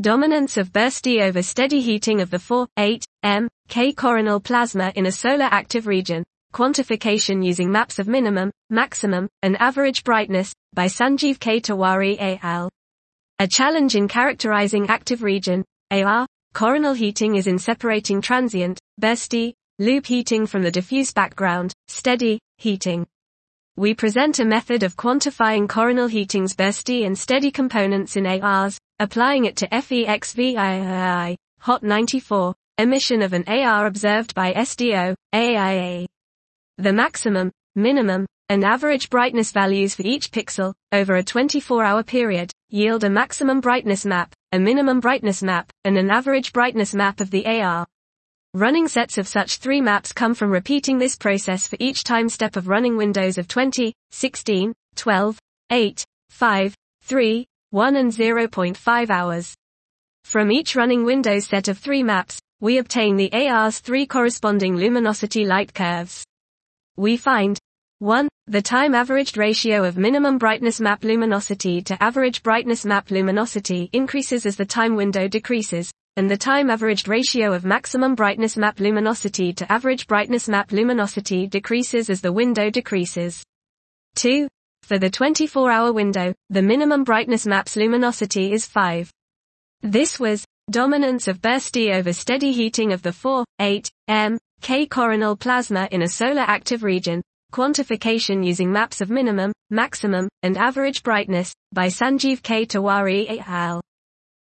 Dominance of bursty over steady heating of the 4, 8, m, k coronal plasma in a solar active region. Quantification using maps of minimum, maximum, and average brightness, by Sanjiv K. Tiwari et al. A challenge in characterizing active region, AR, coronal heating is in separating transient, bursty, loop heating from the diffuse background, steady, heating. We present a method of quantifying coronal heating's bursty and steady components in ARs, applying it to FEXVII, HOT 94, emission of an AR observed by SDO, AIA. The maximum, minimum, and average brightness values for each pixel, over a 24-hour period, yield a maximum brightness map, a minimum brightness map, and an average brightness map of the AR. Running sets of such three maps come from repeating this process for each time step of running windows of 20, 16, 12, 8, 5, 3, 1 and 0.5 hours. From each running window set of three maps, we obtain the AR's three corresponding luminosity light curves. We find 1. The time averaged ratio of minimum brightness map luminosity to average brightness map luminosity increases as the time window decreases, and the time averaged ratio of maximum brightness map luminosity to average brightness map luminosity decreases as the window decreases. 2. For the 24-hour window, the minimum brightness map's luminosity is 5. This was dominance of bursty over steady heating of the 4, 8, m, k coronal plasma in a solar active region, quantification using maps of minimum, maximum, and average brightness, by Sanjiv K. Tiwari et al.